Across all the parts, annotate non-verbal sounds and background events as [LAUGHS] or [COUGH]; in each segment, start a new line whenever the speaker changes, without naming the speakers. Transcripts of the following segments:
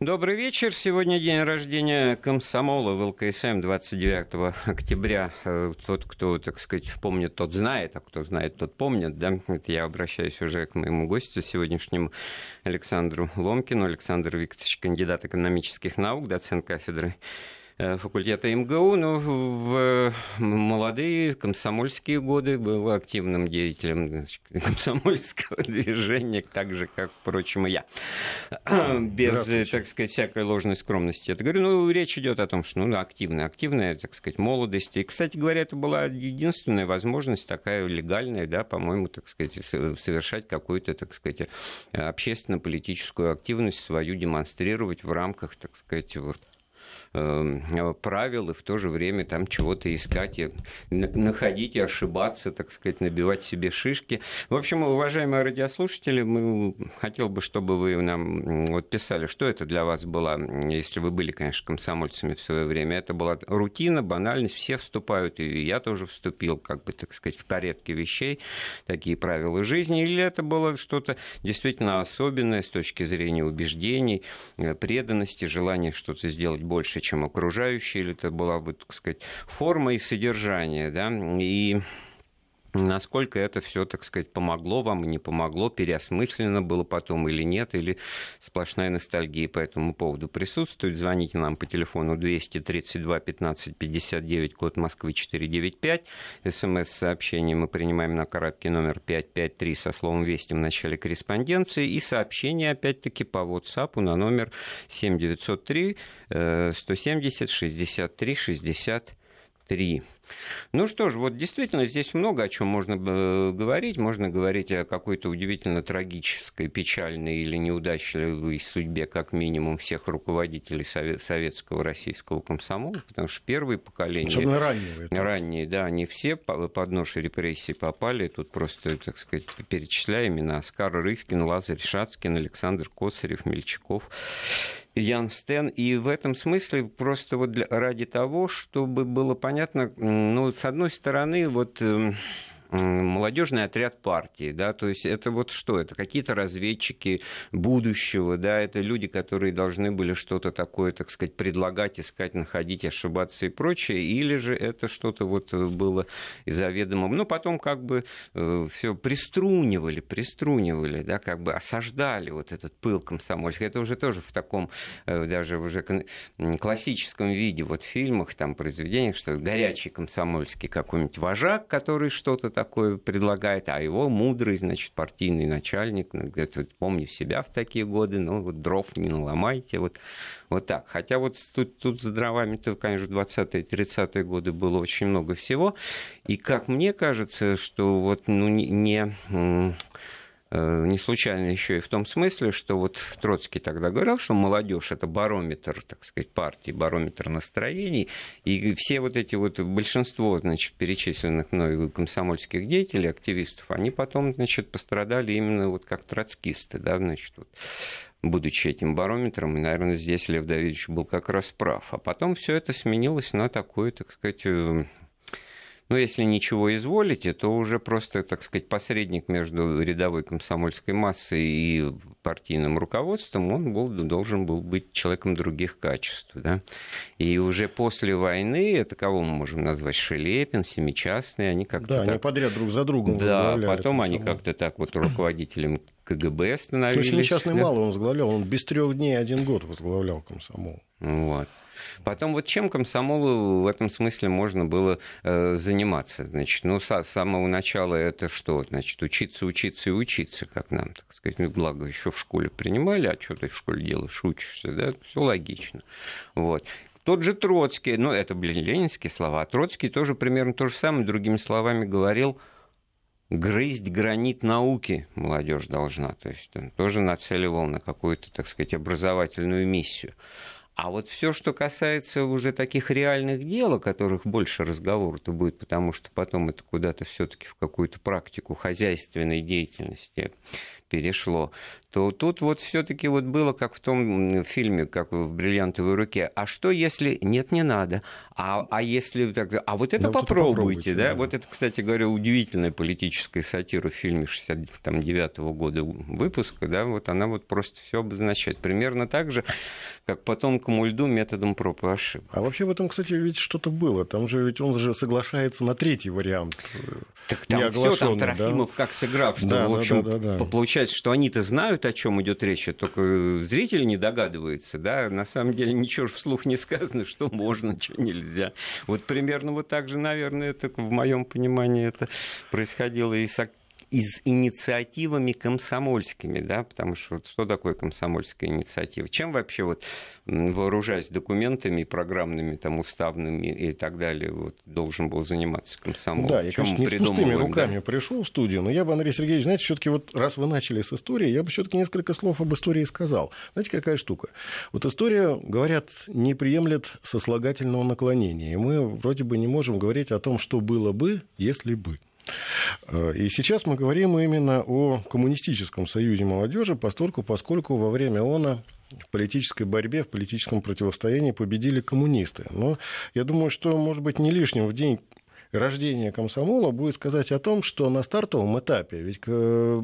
Добрый вечер. Сегодня день рождения комсомола в ЛКСМ 29 октября. Э, тот, кто, так сказать, помнит, тот знает, а кто знает, тот помнит. Да? Это я обращаюсь уже к моему гостю сегодняшнему Александру Ломкину. Александр Викторович, кандидат экономических наук, доцент кафедры факультета МГУ, но в молодые комсомольские годы был активным деятелем значит, [LAUGHS] комсомольского движения, так же, как, впрочем, и я. [CLEARS THROAT] Без, так сказать, всякой ложной скромности. Это говорю, ну, речь идет о том, что ну, активная, активная, так сказать, молодость. И, кстати говоря, это была единственная возможность такая легальная, да, по-моему, так сказать, совершать какую-то, так сказать, общественно-политическую активность свою демонстрировать в рамках, так сказать, вот Э, правил и в то же время там чего-то искать, и находить и ошибаться, так сказать, набивать себе шишки. В общем, уважаемые радиослушатели, мы хотел бы, чтобы вы нам вот писали, что это для вас было, если вы были, конечно, комсомольцами в свое время. Это была рутина, банальность, все вступают, и я тоже вступил, как бы, так сказать, в порядке вещей, такие правила жизни, или это было что-то действительно особенное с точки зрения убеждений, э, преданности, желания что-то сделать больше, чем окружающие, или это была бы, так сказать, форма и содержание, да, и насколько это все, так сказать, помогло вам не помогло, переосмысленно было потом или нет, или сплошная ностальгия по этому поводу присутствует. Звоните нам по телефону 232 15 59, код Москвы 495. СМС-сообщение мы принимаем на короткий номер 553 со словом «Вести» в начале корреспонденции. И сообщение, опять-таки, по WhatsApp на номер 7903 170 63 63. Ну что ж, вот действительно здесь много о чем можно э, говорить. Можно говорить о какой-то удивительно трагической, печальной или неудачливой судьбе, как минимум, всех руководителей советского российского комсомола, потому что первые поколения... Особенно ранние. Ранние, да, они все под нож репрессий попали. Тут просто, так сказать, перечисляем имена Оскар Рывкин, Лазарь Шацкин, Александр Косарев, Мельчаков. Ян Стен. И в этом смысле просто вот для, ради того, чтобы было понятно, ну, с одной стороны, вот эм, молодежный отряд партии, да, то есть это вот что, это какие-то разведчики будущего, да, это люди, которые должны были что-то такое, так сказать, предлагать, искать, находить, ошибаться и прочее, или же это что-то вот было заведомо, ну, потом как бы э, все приструнивали, приструнивали, да, как бы осаждали вот этот пыл комсомольский, это уже тоже в таком, э, даже уже классическом виде, вот в фильмах, там, произведениях, что горячий комсомольский какой-нибудь вожак, который что-то такое предлагает, а его мудрый, значит, партийный начальник, ну, говорит, вот, помню себя в такие годы, ну, вот дров не наломайте, вот, вот так. Хотя вот тут, тут с дровами-то, конечно, в 20-е, 30-е годы было очень много всего, и как мне кажется, что вот, ну, не, не не случайно еще и в том смысле, что вот Троцкий тогда говорил, что молодежь это барометр, так сказать, партии, барометр настроений, и все вот эти вот большинство, значит, перечисленных мной комсомольских деятелей, активистов, они потом, значит, пострадали именно вот как троцкисты, да, значит, вот, будучи этим барометром, и, наверное, здесь Лев Давидович был как раз прав. А потом все это сменилось на такое, так сказать, э, но если ничего изволите, то уже просто, так сказать, посредник между рядовой комсомольской массой и партийным руководством, он был, должен был быть человеком других качеств. Да? И уже после войны, это кого мы можем назвать, Шелепин, Семичастный, они как-то
Да,
так...
они подряд друг за другом
Да, потом они как-то так вот руководителем КГБ становились.
Ну, Семичастный да? мало он возглавлял, он без трех дней один год возглавлял комсомол.
Вот. Потом вот чем комсомолу в этом смысле можно было э, заниматься? Значит, ну, с самого начала это что? Значит, учиться, учиться и учиться, как нам, так сказать. Ну, благо, еще в школе принимали, а что ты в школе делаешь, учишься, да? Все логично. Вот. Тот же Троцкий, ну, это, блин, ленинские слова, а Троцкий тоже примерно то же самое, другими словами говорил, грызть гранит науки молодежь должна. То есть он тоже нацеливал на какую-то, так сказать, образовательную миссию. А вот все, что касается уже таких реальных дел, о которых больше разговору-то будет, потому что потом это куда-то все-таки в какую-то практику хозяйственной деятельности перешло, то тут вот все-таки вот было как в том фильме, как в «Бриллиантовой руке». А что если... Нет, не надо. А, а если... А вот это да, попробуйте, попробуйте, да? да? Вот это, кстати говоря, удивительная политическая сатира в фильме 69 -го года выпуска, да, вот она вот просто все обозначает. Примерно так же, как потомкам льду методом проб и ошибок.
А вообще в этом, кстати, ведь что-то было. Там же ведь он же соглашается на третий вариант.
Так там все, там Трофимов да? как сыграв, что, да, в общем, да, да, да, да. получается, что они-то знают, о чем идет речь, а только зритель не догадывается, да, на самом деле ничего вслух не сказано, что можно, что нельзя. Вот примерно вот так же, наверное, это в моем понимании это происходило и с из инициативами комсомольскими, да, потому что вот что такое комсомольская инициатива? Чем вообще вот вооружаясь документами, программными, там, уставными и так далее, вот, должен был заниматься комсомол?
Да, я, конечно, не с пустыми руками да? пришел в студию, но я бы, Андрей Сергеевич, знаете, все-таки вот раз вы начали с истории, я бы все-таки несколько слов об истории сказал. Знаете, какая штука? Вот история, говорят, не приемлет сослагательного наклонения, и мы вроде бы не можем говорить о том, что было бы, если бы. Э, и сейчас мы говорим именно о коммунистическом союзе молодежи, поскольку, поскольку во время ОНА в политической борьбе, в политическом противостоянии победили коммунисты. Но я думаю, что, может быть, не лишним в день рождения комсомола будет сказать о том, что на стартовом этапе ведь э,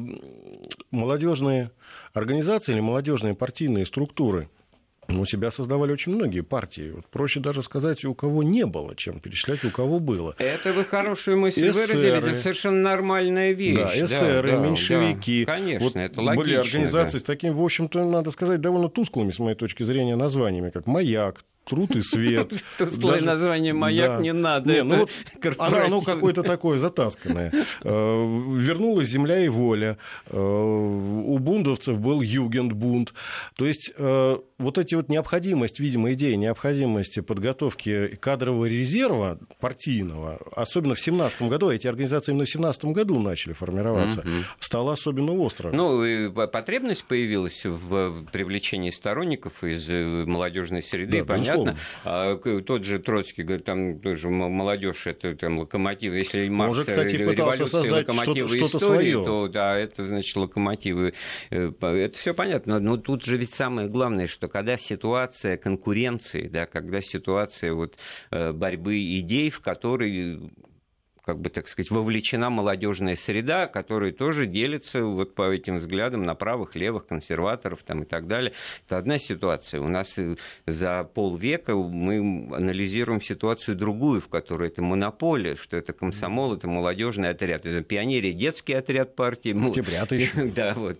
молодежные организации или молодежные партийные структуры – у себя создавали очень многие партии. Вот проще даже сказать, у кого не было, чем перечислять, у кого было.
Это вы хорошую мысль эсеры, выразили, это совершенно нормальная вещь.
Да, эсеры, да, меньшевики.
Да, конечно, вот это логично.
Были организации да. с такими, в общем-то, надо сказать, довольно тусклыми, с моей точки зрения, названиями, как «Маяк», труд и свет. [LAUGHS]
Тусклое Даже... название «Маяк» да. не надо. Не, ну, вот
оно, оно какое-то такое затасканное. Э, вернулась земля и воля. Э, у бундовцев был Югендбунд. То есть э, вот эти вот необходимость, видимо, идеи необходимости подготовки кадрового резерва партийного, особенно в 17 году, эти организации именно в 17 году начали формироваться, угу. стала особенно остро.
Ну, и потребность появилась в привлечении сторонников из молодежной среды, да, понятно понятно. А, тот же Троцкий говорит, там тоже молодежь это там локомотивы. Если Маркс Может, кстати, революция локомотивы что-то, что истории, свое. то да, это значит локомотивы. Э, это все понятно. Но тут же ведь самое главное, что когда ситуация конкуренции, да, когда ситуация вот э, борьбы идей, в которой как бы, так сказать, вовлечена молодежная среда, которая тоже делится вот по этим взглядам на правых, левых, консерваторов там, и так далее. Это одна ситуация. У нас э, за полвека мы анализируем ситуацию другую, в которой это монополия, что это комсомол, это молодежный отряд, это пионерия, детский отряд партии.
Октябрята [LAUGHS] еще.
Да, вот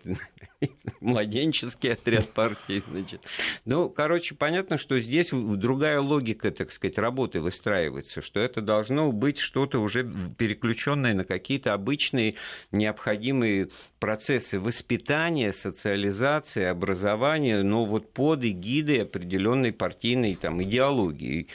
[LAUGHS] младенческий отряд партии, значит. Ну, короче, понятно, что здесь другая логика, так сказать, работы выстраивается, что это должно быть что-то уже переключенное на какие-то обычные необходимые процессы воспитания, социализации, образования, но вот под эгидой определенной партийной там, идеологии.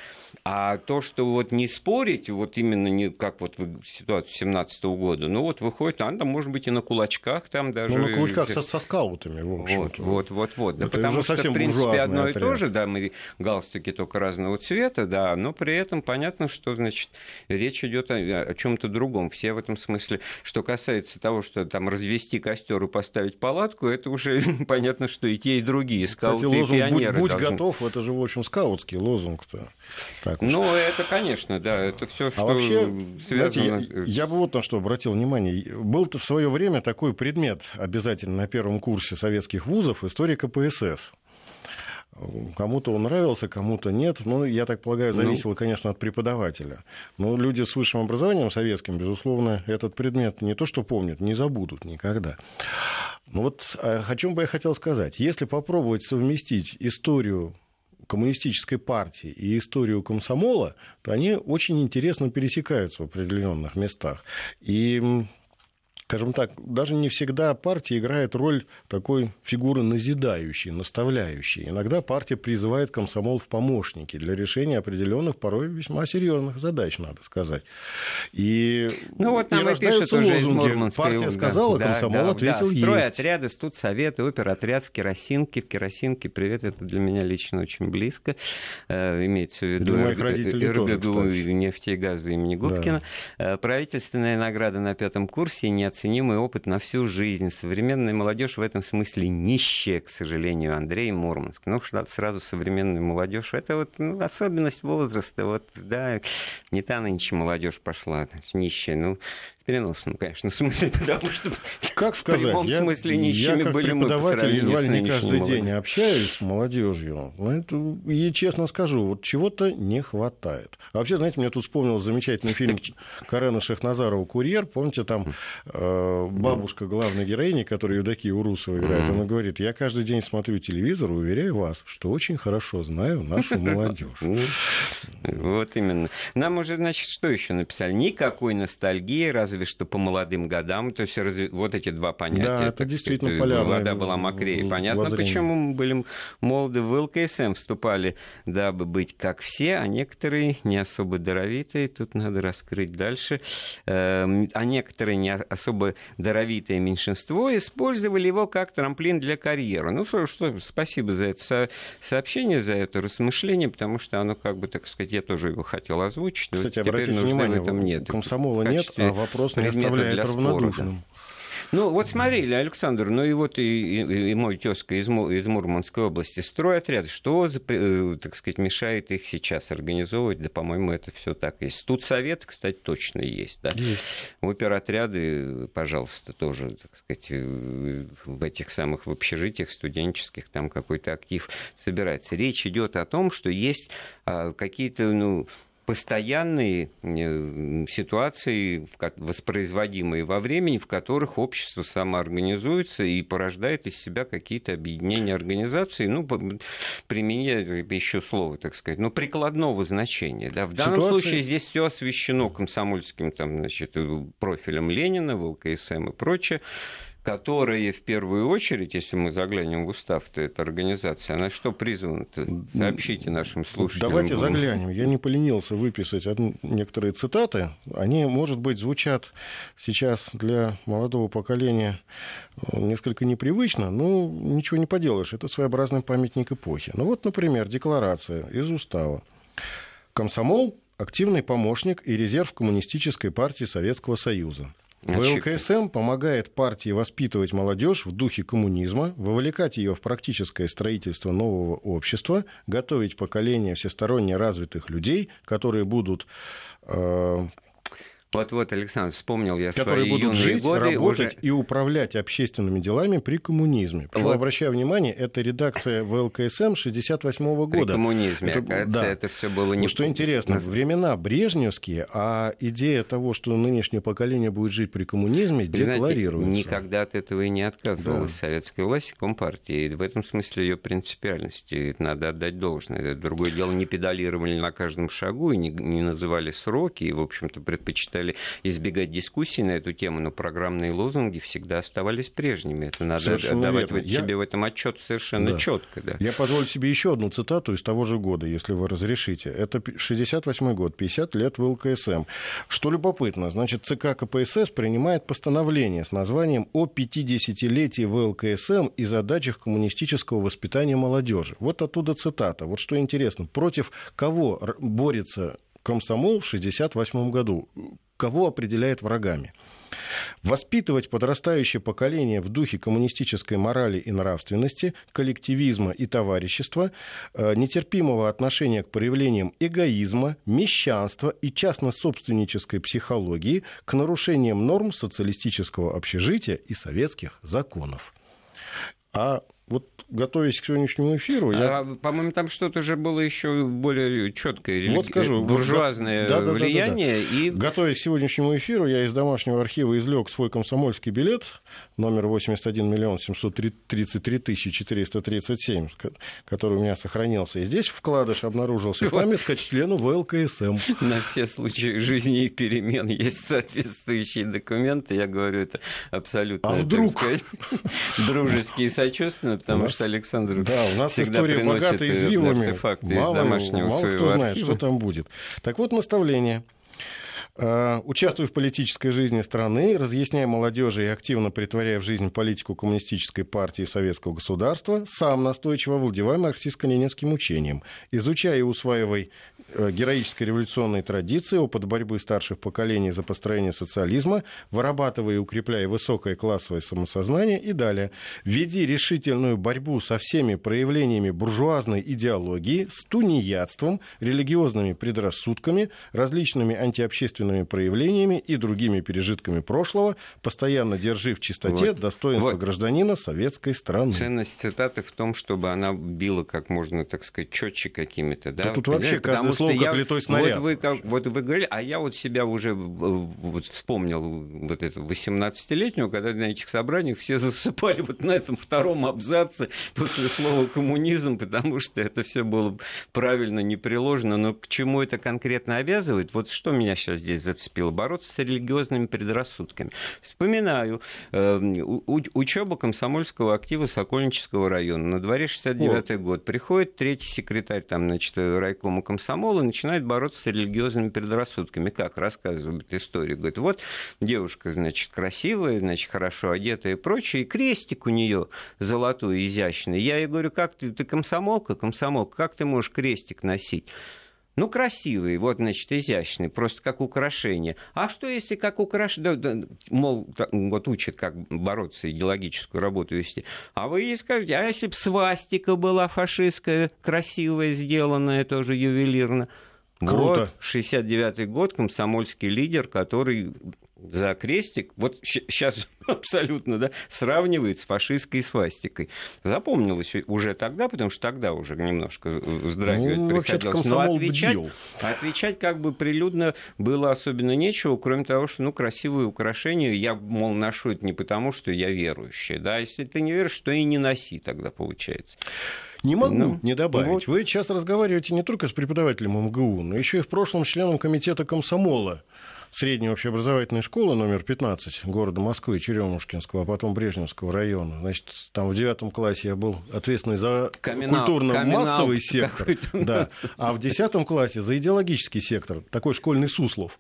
А то, что вот не спорить, вот именно не как вот в ситуации 17 года, ну вот выходит, она может быть и на кулачках там даже. Ну,
на кулачках со, со скаутами, в
общем Вот, вот, вот, вот. Да, потому что, в принципе, одно отряд. и то же, да, мы галстуки только разного цвета, да, но при этом понятно, что, значит, речь идет о, о чем-то другом. Все в этом смысле, что касается того, что там развести костер и поставить палатку, это уже [LAUGHS] понятно, что и те, и другие скауты Кстати, лозунг, и пионеры.
Будь, будь должны... готов, это же, в общем, скаутский лозунг-то.
Так так уж. Ну, это, конечно, да, это все, а что
а вообще, связано... Знаете, я, я бы вот на что обратил внимание. Был-то в свое время такой предмет обязательно на первом курсе советских вузов история КПСС. Кому-то он нравился, кому-то нет. Ну, я так полагаю, ну. зависело, ну, конечно, от преподавателя. Но люди с высшим образованием советским, безусловно, этот предмет не то что помнят, не забудут никогда. Ну вот а о чем бы я хотел сказать. Если попробовать совместить историю коммунистической партии и историю комсомола, то они очень интересно пересекаются в определенных местах. И скажем так, даже не всегда партия играет роль такой фигуры назидающей, наставляющей. Иногда партия призывает комсомол в помощники для решения определенных, порой весьма серьезных задач, надо сказать. И,
ну, вот нам и, и пишет уже лозунги.
Партия сказала, да, комсомол да, ответил да.
Строй, есть. отряды, студсоветы, оперотряд в Керосинке. В Керосинке, привет, это для меня лично очень близко. Э, имеется в виду РГГУ нефти и газа имени Губкина. Да. Э, правительственная награда на пятом курсе, нет неоценимый опыт на всю жизнь. Современная молодежь в этом смысле нищая, к сожалению, Андрей Мурманск. Ну, сразу современная молодежь. Это вот ну, особенность возраста. Вот, да, не та нынче молодежь пошла, нищая. Ну, переносном, конечно, [LAUGHS] смысле, потому что
как сказать, в прямом я, смысле нищими я как были преподаватель едва ли не каждый молодежью. день общаюсь с молодежью. Это, и честно скажу, вот чего-то не хватает. А вообще, знаете, мне тут вспомнил замечательный фильм [LAUGHS] Карена Шахназарова «Курьер». Помните, там э, бабушка главной героини, которая Евдокия Урусова играет, она говорит, я каждый день смотрю телевизор, уверяю вас, что очень хорошо знаю нашу [LAUGHS] молодежь. Ну,
вот именно. Нам уже, значит, что еще написали? Никакой ностальгии, разве разве что по молодым годам. То есть разви... вот эти два понятия. Да,
это действительно сказать, полярное.
Вода была мокрее. Понятно, воззрение. почему мы были молоды в ЛКСМ, вступали, дабы быть как все, а некоторые не особо даровитые. Тут надо раскрыть дальше. Эм, а некоторые не особо даровитое меньшинство использовали его как трамплин для карьеры. Ну что, что спасибо за это сообщение, за это размышление, потому что оно, как бы, так сказать, я тоже его хотел озвучить.
Кстати, вот обратите внимание, в этом нет. комсомола нет, а вопрос вопрос не оставляет равнодушным.
Ну, вот смотрели, Александр, ну и вот и, и, и мой тезка из, из Мурманской области стройотряд, что, э, так сказать, мешает их сейчас организовывать? Да, по-моему, это все так есть. Тут совет, кстати, точно есть. Да? Есть. Оперотряды, пожалуйста, тоже, так сказать, э, в этих самых в общежитиях студенческих там какой-то актив собирается. Речь идет о том, что есть а, какие-то, ну, постоянные э, ситуации, воспроизводимые во времени, в которых общество самоорганизуется и порождает из себя какие-то объединения организаций, ну, применяя еще слово, так сказать, ну, прикладного значения. Да. В данном Ситуация... случае здесь все освещено комсомольским там, значит, профилем Ленина, ВЛКСМ и прочее которые в первую очередь, если мы заглянем в устав этой организации, она что призвана -то? Сообщите нашим слушателям.
Давайте заглянем. Я не поленился выписать некоторые цитаты. Они, может быть, звучат сейчас для молодого поколения э, несколько непривычно, но ничего не поделаешь. Это своеобразный памятник эпохи. Ну вот, например, декларация из устава. Комсомол – активный помощник и резерв Коммунистической партии Советского Союза. ВЛКСМ помогает партии воспитывать молодежь в духе коммунизма, вовлекать ее в практическое строительство нового общества, готовить поколение всесторонне развитых людей, которые будут э,
вот-вот, Александр, вспомнил я
которые
свои
будут жить, годы работать уже... и управлять общественными делами при коммунизме. Причем, вот. обращаю внимание, это редакция ВЛКСМ 68 -го года.
При коммунизме, это, оказывается, да. это все было не...
Что интересно, времена брежневские, а идея того, что нынешнее поколение будет жить при коммунизме, Вы декларируется.
Знаете, никогда от этого и не отказывалась да. советская власть и Компартия. И в этом смысле ее принципиальности надо отдать должное. Другое дело, не педалировали на каждом шагу и не, не называли сроки, и, в общем-то, предпочитали стали избегать дискуссий на эту тему, но программные лозунги всегда оставались прежними. Это надо совершенно отдавать верно. себе я... в этом отчет совершенно да. четко. Да.
Я позволю себе еще одну цитату из того же года, если вы разрешите. Это 68 год, 50 лет в ЛКСМ. Что любопытно, значит, ЦК КПСС принимает постановление с названием о 50-летии ВЛКСМ и задачах коммунистического воспитания молодежи. Вот оттуда цитата. Вот что интересно. Против кого борется комсомол в 1968 году? Кого определяет врагами. Воспитывать подрастающее поколение в духе коммунистической морали и нравственности, коллективизма и товарищества, э, нетерпимого отношения к проявлениям эгоизма, мещанства и частно-собственнической психологии, к нарушениям норм социалистического общежития и советских законов. А вот готовясь к сегодняшнему эфиру,
я... А, по-моему, там что-то же было еще более четкое, вот скажу, буржуазное да, да, влияние. Да, да, да. И...
Готовясь к сегодняшнему эфиру, я из домашнего архива извлек свой комсомольский билет, номер 81 миллион 733 тысячи 437, который у меня сохранился. И здесь вкладыш обнаружился памятка члену ВЛКСМ.
На все случаи жизни и перемен есть соответствующие документы. Я говорю это абсолютно,
а вдруг?
Сказать, дружески и сочувственно, потому нас, что Александр
Да, у нас
всегда
история богата извивами. Мало, из домашнего мало кто архива. знает, что там будет. Так вот, наставление. Э, участвуя в политической жизни страны, разъясняя молодежи и активно притворяя в жизнь политику коммунистической партии советского государства, сам настойчиво овладевая марксистско-ленинским учением, изучая и усваивая героической революционной традиции, опыт борьбы старших поколений за построение социализма, вырабатывая и укрепляя высокое классовое самосознание и далее. Веди решительную борьбу со всеми проявлениями буржуазной идеологии, с тунеядством, религиозными предрассудками, различными антиобщественными проявлениями и другими пережитками прошлого, постоянно держи в чистоте вот. достоинство вот. гражданина советской страны.
Ценность цитаты в том, чтобы она била как можно, так сказать, четче какими-то. Да?
да тут вообще каждый слово как я, литой снаряд.
Вот вы, как, вот вы говорили, а я вот себя уже вот вспомнил вот эту 18-летнюю, когда на этих собраниях все [LAUGHS] засыпали вот на этом втором абзаце после слова коммунизм, потому что это все было правильно не приложено. Но к чему это конкретно обязывает? Вот что меня сейчас здесь зацепило? Бороться с религиозными предрассудками. Вспоминаю э, учеба комсомольского актива Сокольнического района. На дворе 69-й год. Приходит третий секретарь там, значит, райкома комсомола комсомол и начинает бороться с религиозными предрассудками. Как рассказывает история. Говорит, вот девушка, значит, красивая, значит, хорошо одетая и прочее, и крестик у нее золотой, изящный. Я ей говорю, как ты, ты комсомолка, комсомолка, как ты можешь крестик носить? Ну, красивый, вот, значит, изящный, просто как украшение. А что, если как украшение, да, да, мол, вот учат, как бороться, идеологическую работу вести. А вы ей скажете, а если бы свастика была фашистская, красивая, сделанная, тоже ювелирно? Круто. Вот, 69-й год, комсомольский лидер, который за крестик, вот сейчас [LAUGHS] абсолютно, да, сравнивает с фашистской свастикой. Запомнилось уже тогда, потому что тогда уже немножко вздрагивать ну, приходилось. Но отвечать, отвечать как бы прилюдно было особенно нечего, кроме того, что, ну, красивые украшения, я, мол, ношу это не потому, что я верующий, да, если ты не веришь, то и не носи тогда, получается.
Не могу ну, не добавить. Вот. Вы сейчас разговариваете не только с преподавателем МГУ, но еще и в прошлом членом комитета комсомола средней общеобразовательной школы номер 15 города Москвы, Черемушкинского, а потом Брежневского района. Значит, там в девятом классе я был ответственный за культурно-массовый сектор, да, а в десятом классе за идеологический сектор, такой школьный Суслов.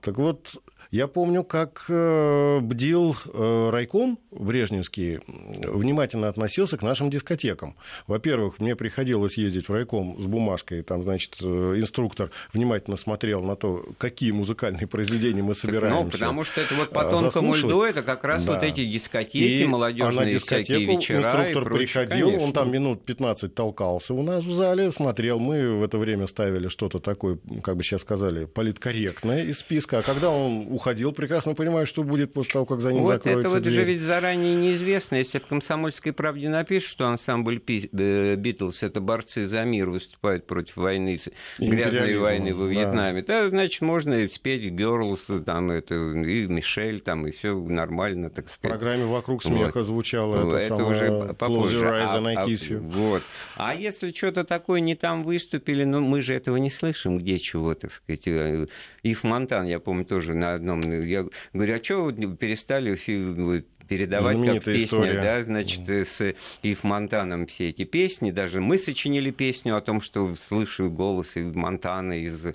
Так вот, я помню, как э, бдил э, райком Брежневский, внимательно относился к нашим дискотекам. Во-первых, мне приходилось ездить в райком с бумажкой, там, значит, э, инструктор внимательно смотрел на то, какие музыкальные произведения мы собираемся Ну,
потому что это вот потомкам льду, это как раз да. вот эти дискотеки, и молодежные всякие вечера
инструктор и прочее, приходил, конечно. он там минут 15 толкался у нас в зале, смотрел, мы в это время ставили что-то такое, как бы сейчас сказали, политкорректное из списка, а когда он уходил, прекрасно понимаю, что будет после того, как за ним
вот
закроется
это вот
дверь.
же ведь заранее неизвестно. Если в «Комсомольской правде» напишут, что ансамбль э, «Битлз» — это борцы за мир, выступают против войны, грязной войны во Вьетнаме, да. да, значит, можно и спеть «Гёрлс», там, это, и «Мишель», там, и все нормально, так сказать.
В программе «Вокруг смеха» вот. звучало
это, это уже попозже.
А, а,
вот. а если что-то такое не там выступили, ну, мы же этого не слышим, где чего, так сказать. Э, Ив Монтан, я помню, тоже на одном я говорю, а что вы перестали передавать как песни, история. да, значит, с Ив Монтаном все эти песни. Даже мы сочинили песню о том, что слышу голос Ив Монтана из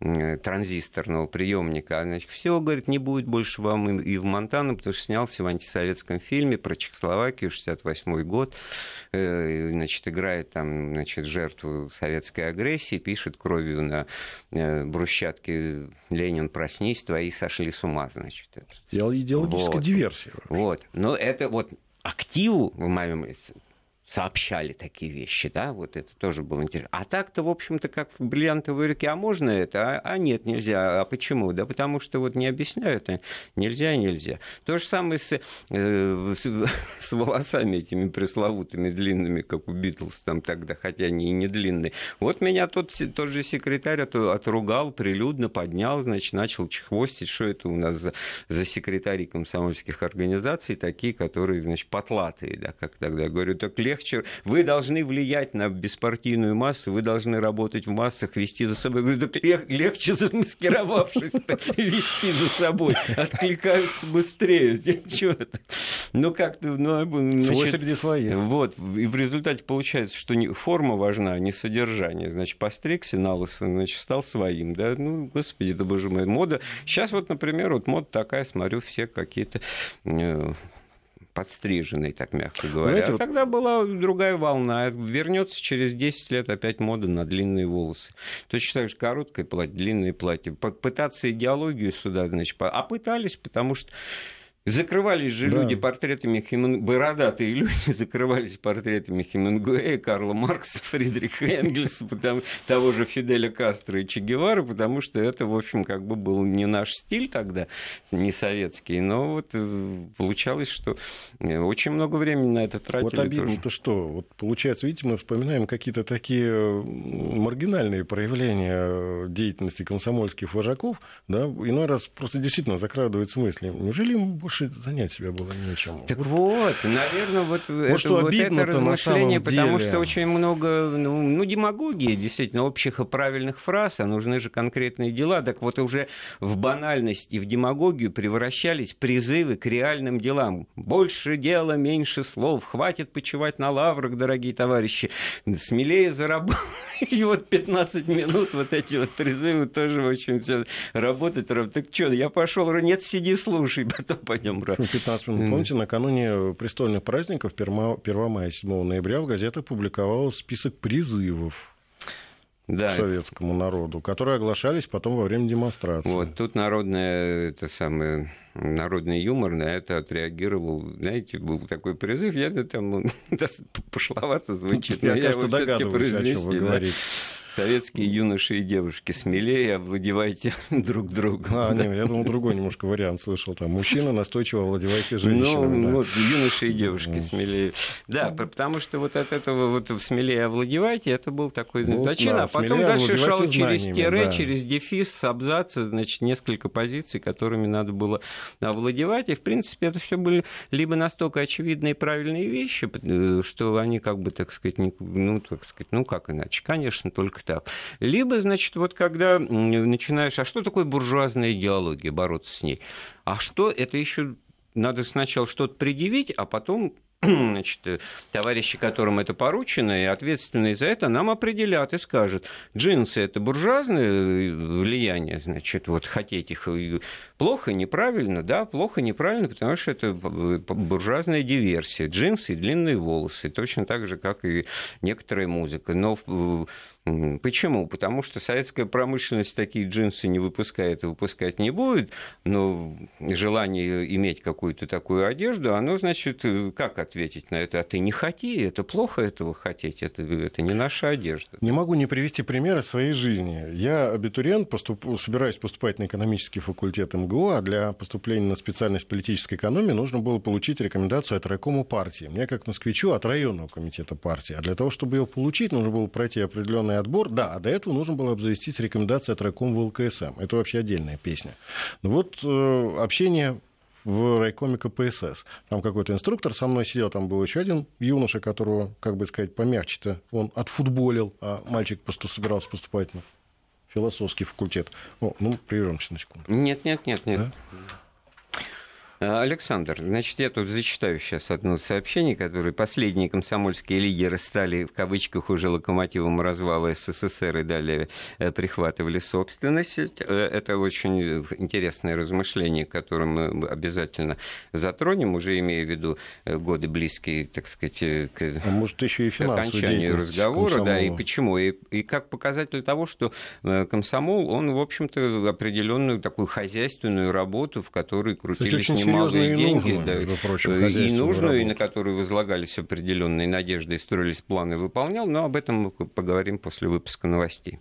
транзисторного приемника. Значит, все, говорит, не будет больше вам и в Монтану, потому что снялся в антисоветском фильме про Чехословакию, 68 год. Э, значит, играет там, значит, жертву советской агрессии, пишет кровью на э, брусчатке «Ленин, проснись, твои сошли с ума», значит.
Идеологическая вот. диверсия.
Вот. Но это вот активу в моем сообщали такие вещи, да, вот это тоже было интересно. А так-то, в общем-то, как в бриллиантовой руке, а можно это, а, а нет, нельзя. А почему? Да потому что вот не объясняют, а нельзя, нельзя. То же самое с, э, с, [LAUGHS] с волосами этими пресловутыми длинными, как у Битлз там тогда, хотя они и не длинные. Вот меня тот, тот же секретарь отругал, прилюдно поднял, значит, начал чехвостить, что это у нас за, за секретари комсомольских организаций, такие, которые, значит, потлатые, да, как тогда. Я говорю, так легче легче, вы должны влиять на беспартийную массу, вы должны работать в массах, вести за собой. Я говорю, да легче замаскировавшись [LAUGHS] вести за собой, откликаются быстрее. Чего это? Ну, как-то... Ну,
Свой среди своих.
Вот, и в результате получается, что форма важна, а не содержание. Значит, постригся на лысо, значит, стал своим, да? Ну, господи, да боже мой, мода. Сейчас вот, например, вот мода такая, смотрю, все какие-то э, подстриженный, так мягко говоря. Знаете, а тогда была другая волна. Вернется через 10 лет опять мода на длинные волосы. Точно так же короткое платье, длинное платье. Пытаться идеологию сюда, значит, а пытались, потому что Закрывались же да. люди портретами Хемин... бородатые люди [LAUGHS] закрывались портретами Хемингуэя, Карла Маркса, Фридриха Энгельса, потому... того же Фиделя Кастро и Че Гевара, потому что это, в общем, как бы был не наш стиль тогда, не советский, но вот э, получалось, что э, очень много времени на это тратили.
Вот обидно-то что? Вот получается, видите, мы вспоминаем какие-то такие маргинальные проявления деятельности комсомольских вожаков, да, иной раз просто действительно закрадывается мысли, неужели им больше больше занять себя было нечем.
Так вот, наверное, вот, вот, это, что вот это размышление, потому что очень много ну, ну, демагогии, действительно, общих и правильных фраз, а нужны же конкретные дела. Так вот уже в банальность и в демагогию превращались призывы к реальным делам. Больше дела, меньше слов, хватит почивать на лаврах, дорогие товарищи, смелее заработать. [LAUGHS] И вот 15 минут вот эти вот призывы тоже очень все работать. Так что, я пошел, нет, сиди, слушай, потом пойдем
днем бра. 15 минут. Помните, накануне престольных праздников 1 мая 7 ноября в газетах публиковался список призывов да. советскому народу, которые оглашались потом во время демонстрации.
Вот тут народное, это самое, народный юмор на это отреагировал. Знаете, был такой призыв, я там [LAUGHS] пошловато звучит,
я, но я кажется, его догадываюсь, о чем вы говорите
советские юноши и девушки, смелее овладевайте [LAUGHS] друг другом.
А, да. нет, я думал, другой немножко вариант слышал. Там мужчина настойчиво овладевайте женщинами.
Ну, да. вот, юноши и девушки смелее. Да, потому что вот от этого вот смелее овладевайте, это был такой ну, зачин, да, а потом дальше шел через тире, да. через дефис, абзацы, значит, несколько позиций, которыми надо было овладевать. И, в принципе, это все были либо настолько очевидные и правильные вещи, э, что они, как бы, так сказать, ну, так сказать, ну, как иначе, конечно, только так. Либо, значит, вот когда начинаешь, а что такое буржуазная идеология, бороться с ней? А что, это еще надо сначала что-то предъявить, а потом [CLEARS THROAT] значит, э, товарищи, которым это поручено, и ответственные за это, нам определят и скажут, джинсы – это буржуазное э, влияние, значит, вот хотеть их плохо, неправильно, да, плохо, неправильно, потому что это буржуазная диверсия, джинсы и длинные волосы, точно так же, как и некоторая музыка. Но Почему? Потому что советская промышленность такие джинсы не выпускает и выпускать не будет, но желание иметь какую-то такую одежду, оно, значит, как ответить на это? А ты не хоти, это плохо этого хотеть, это, это не наша одежда.
Не могу не привести примеры своей жизни. Я абитуриент, поступ... собираюсь поступать на экономический факультет МГУ, а для поступления на специальность политической экономии нужно было получить рекомендацию от райкома партии. Мне, как москвичу, от районного комитета партии. А для того, чтобы ее получить, нужно было пройти определенные отбор, да, а до этого нужно было обзавестись рекомендацией от райкома ВЛКСМ. Это вообще отдельная песня. Но вот э, общение в райкоме КПСС. Там какой-то инструктор со мной сидел, там был еще один юноша, которого, как бы сказать, помягче-то он отфутболил, а мальчик просто собирался поступать на философский факультет. О, ну, прервемся на секунду.
Нет, нет, нет, нет. Да? А, Александр, значит, я тут зачитаю сейчас одно сообщение, которое последние комсомольские лидеры стали, в кавычках, уже локомотивом развала СССР и далее э, прихватывали собственность. Э, это очень интересное размышление, которое мы обязательно затронем, уже имея в виду э, годы близкие, так сказать, к,
а может, еще и
окончанию разговора. Да, и почему? И, и как показатель того, что комсомол, он, в общем-то, определенную такую хозяйственную работу, в которой крутились немалые деньги, нужно, да, прочим, и нужную, и на которую возлагались определенные надежды и строились планы, выполнял, но об этом мы поговорим после выпуска новостей.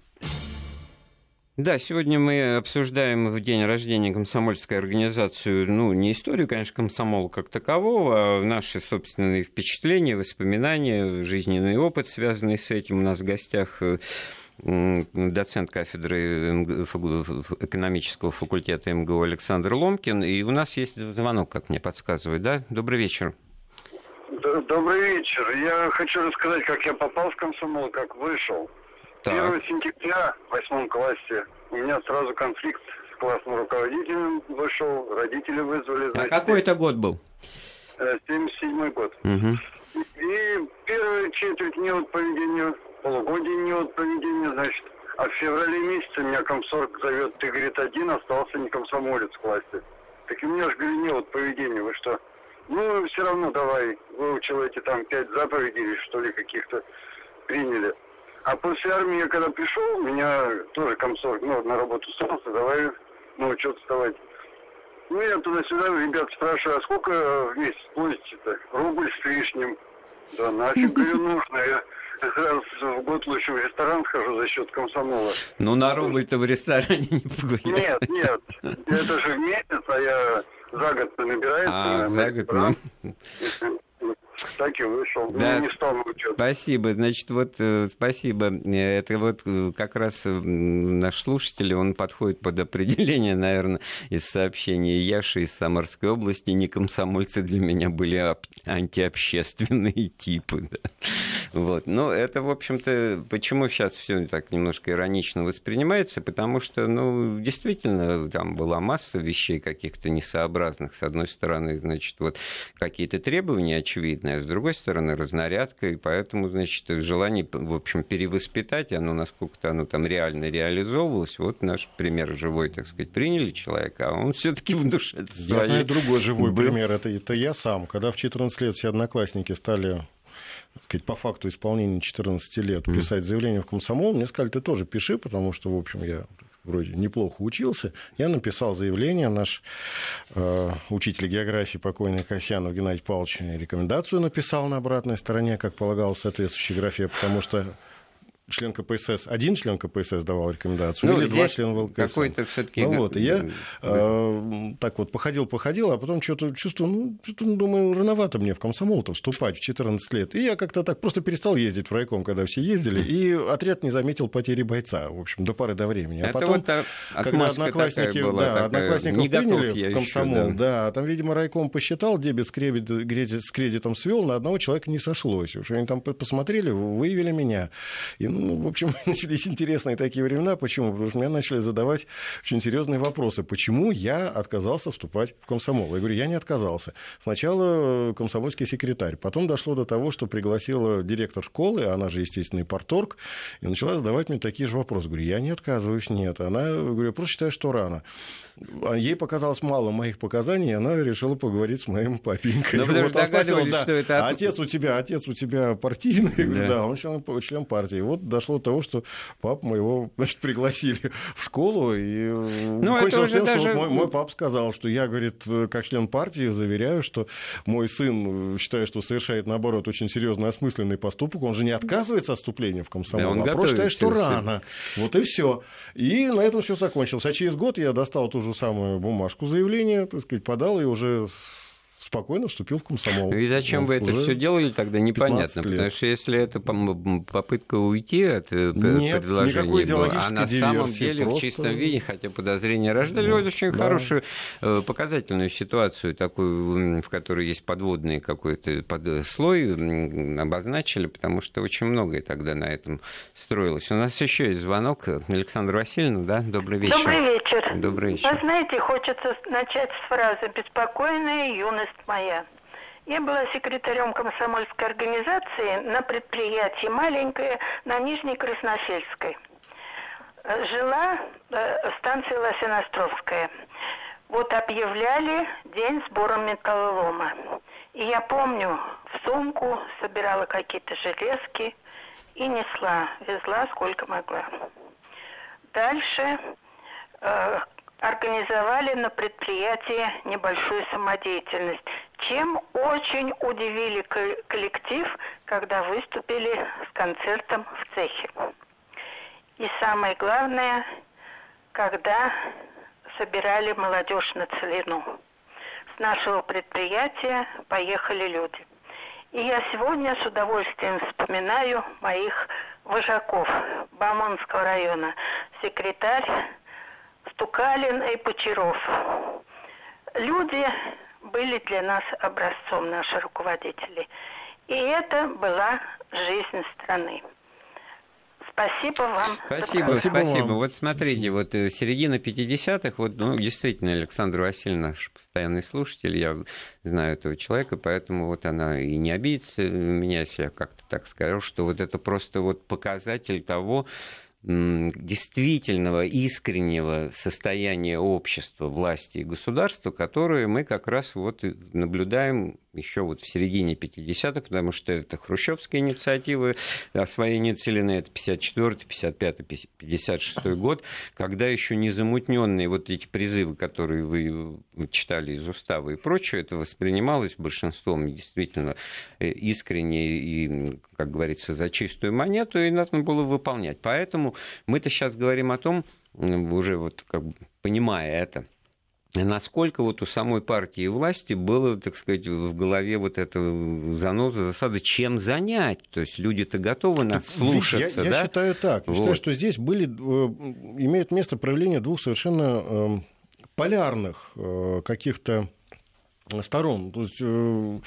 Да, сегодня мы обсуждаем в день рождения комсомольской организации, ну, не историю, конечно, комсомола как такового, а наши собственные впечатления, воспоминания, жизненный опыт, связанный с этим. У нас в гостях э, доцент кафедры экономического факультета МГУ Александр Ломкин. И у нас есть звонок, как мне подсказывает, да? Добрый вечер.
Добрый вечер. Я хочу рассказать, как я попал в комсомол, как вышел. Так. 1 сентября в восьмом классе у меня сразу конфликт с классным руководителем вышел, родители вызвали.
Значит, а какой это год был?
77 э, год. Угу. И первая четверть не от поведения, полугодие не от поведения, значит. А в феврале месяце меня комсорг зовет, ты, говорит, один остался не комсомолец в классе. Так и у меня же, говорю, не от поведения, вы что? Ну, все равно давай, выучил эти там пять заповедей, что ли, каких-то приняли. А после армии, я когда пришел, меня тоже комсорг, ну, на работу устроился, давай на учет вставать. Ну, я туда-сюда, ребят спрашиваю, а сколько в месяц платите-то? Рубль с лишним. Да нафиг, говорю, [LAUGHS] нужно. Я раз в год лучше в ресторан схожу за счет комсомола.
Ну, на рубль-то в ресторане не
погуляешь. Нет, нет. Это же в месяц, а я за год набирается.
А, за год, ну
так и вышел.
Ну, да. не стал. Спасибо. Значит, вот э, спасибо. Это вот э, как раз э, наш слушатель, он подходит под определение, наверное, из сообщения Яши из Самарской области. Не комсомольцы для меня были антиобщественные типы. Да. Вот. Но это, в общем-то, почему сейчас все так немножко иронично воспринимается? Потому что, ну, действительно, там была масса вещей каких-то несообразных. С одной стороны, значит, вот какие-то требования очевидные, а с другой стороны, разнарядка, и поэтому, значит, желание, в общем, перевоспитать, оно насколько-то оно там реально реализовывалось. Вот наш пример живой, так сказать, приняли человека, а он все-таки в душе.
Я знаю другой живой был... пример, это, это я сам. Когда в 14 лет все одноклассники стали сказать, по факту исполнения 14 лет писать заявление в комсомол, мне сказали, ты тоже пиши, потому что, в общем, я вроде неплохо учился. Я написал заявление, наш э, учитель географии покойный Касьянов Геннадий Павлович рекомендацию написал на обратной стороне, как полагалось соответствующей графе, потому что член КПСС, один член КПСС давал рекомендацию, ну, или два члена ВЛКСМ.
Какой-то все-таки.
Ну, вот, и я э, так вот походил, походил, а потом что-то чувствую, ну, что-то, ну, думаю, рановато мне в комсомол-то вступать в 14 лет. И я как-то так просто перестал ездить в райком, когда все ездили, и отряд не заметил потери бойца, в общем, до поры до времени. А
Это потом, вот когда одноклассники, была, да,
одноклассников приняли в комсомол, еще, да. да, там, видимо, райком посчитал, дебет с, кредит, с кредитом свел, на одного человека не сошлось. Уж они там посмотрели, выявили меня. И, ну, в общем, [LAUGHS] начались интересные такие времена. Почему? Потому что меня начали задавать очень серьезные вопросы. Почему я отказался вступать в комсомол? Я говорю, я не отказался. Сначала комсомольский секретарь. Потом дошло до того, что пригласила директор школы, она же, естественно, и порторг, и начала задавать мне такие же вопросы. Говорю, я не отказываюсь, нет. Она, говорю, я просто считаю, что рано. А ей показалось мало моих показаний, и она решила поговорить с моим папенькой.
Ну, вот он спросил, да,
что это... отец у тебя, отец у тебя партийный? [LAUGHS] Да, говорю, да он член, член партии. Вот дошло до того, что папу моего, значит, пригласили в школу, и ну, кончилось тем, даже... что мой, мой папа сказал, что я, говорит, как член партии заверяю, что мой сын, считает, что совершает, наоборот, очень серьезный осмысленный поступок, он же не отказывается от вступления в комсомол, да, а просто считает, что рано. Вот и все. И на этом все закончилось. А через год я достал ту же самую бумажку заявления, так сказать, подал и уже спокойно вступил в комсомол.
И зачем вот, вы это все делали тогда, непонятно. Потому что если это попытка уйти от э, Нет, предложения была, а на самом деле просто... в чистом виде, хотя подозрения рождали, да. очень да. хорошую э, показательную ситуацию, такую, в которой есть подводный какой-то под слой, обозначили, потому что очень многое тогда на этом строилось. У нас еще есть звонок. Александр Васильевна, да? Добрый вечер.
Добрый вечер.
Добрый вечер.
Вы знаете, хочется начать с фразы «Беспокойная юность моя. Я была секретарем комсомольской организации на предприятии маленькое на Нижней Красносельской. Жила э, станция Лосиностровская. Вот объявляли день сбора металлолома. И я помню, в сумку собирала какие-то железки и несла, везла сколько могла. Дальше э, организовали на предприятии небольшую самодеятельность, чем очень удивили коллектив, когда выступили с концертом в цехе. И самое главное, когда собирали молодежь на целину. С нашего предприятия поехали люди. И я сегодня с удовольствием вспоминаю моих вожаков Бамонского района, секретарь Стукалин и Почаров. Люди были для нас образцом, наши руководители. И это была жизнь страны. Спасибо вам.
Спасибо, спасибо. спасибо. Вот смотрите, вот э, середина 50-х, вот, ну, действительно, Александра Васильевна наш постоянный слушатель, я знаю этого человека, поэтому вот она и не обидится меня, если я как-то так скажу, что вот это просто вот показатель того, действительного, искреннего состояния общества, власти и государства, которое мы как раз вот наблюдаем еще вот в середине 50-х, потому что это хрущевские инициативы освоения целины, это 54 55 56 год, когда еще не замутненные вот эти призывы, которые вы читали из устава и прочее, это воспринималось большинством действительно э, искренне и, как говорится, за чистую монету, и надо было выполнять. Поэтому мы-то сейчас говорим о том, уже вот как бы понимая это, насколько вот у самой партии и власти было, так сказать, в голове вот эта заноза, засада, чем занять. То есть люди-то готовы нас слушаться,
я,
да?
Я считаю так. Вот. считаю, что здесь были, э, имеют место проявление двух совершенно эм, полярных э, каких-то сторон. То есть э,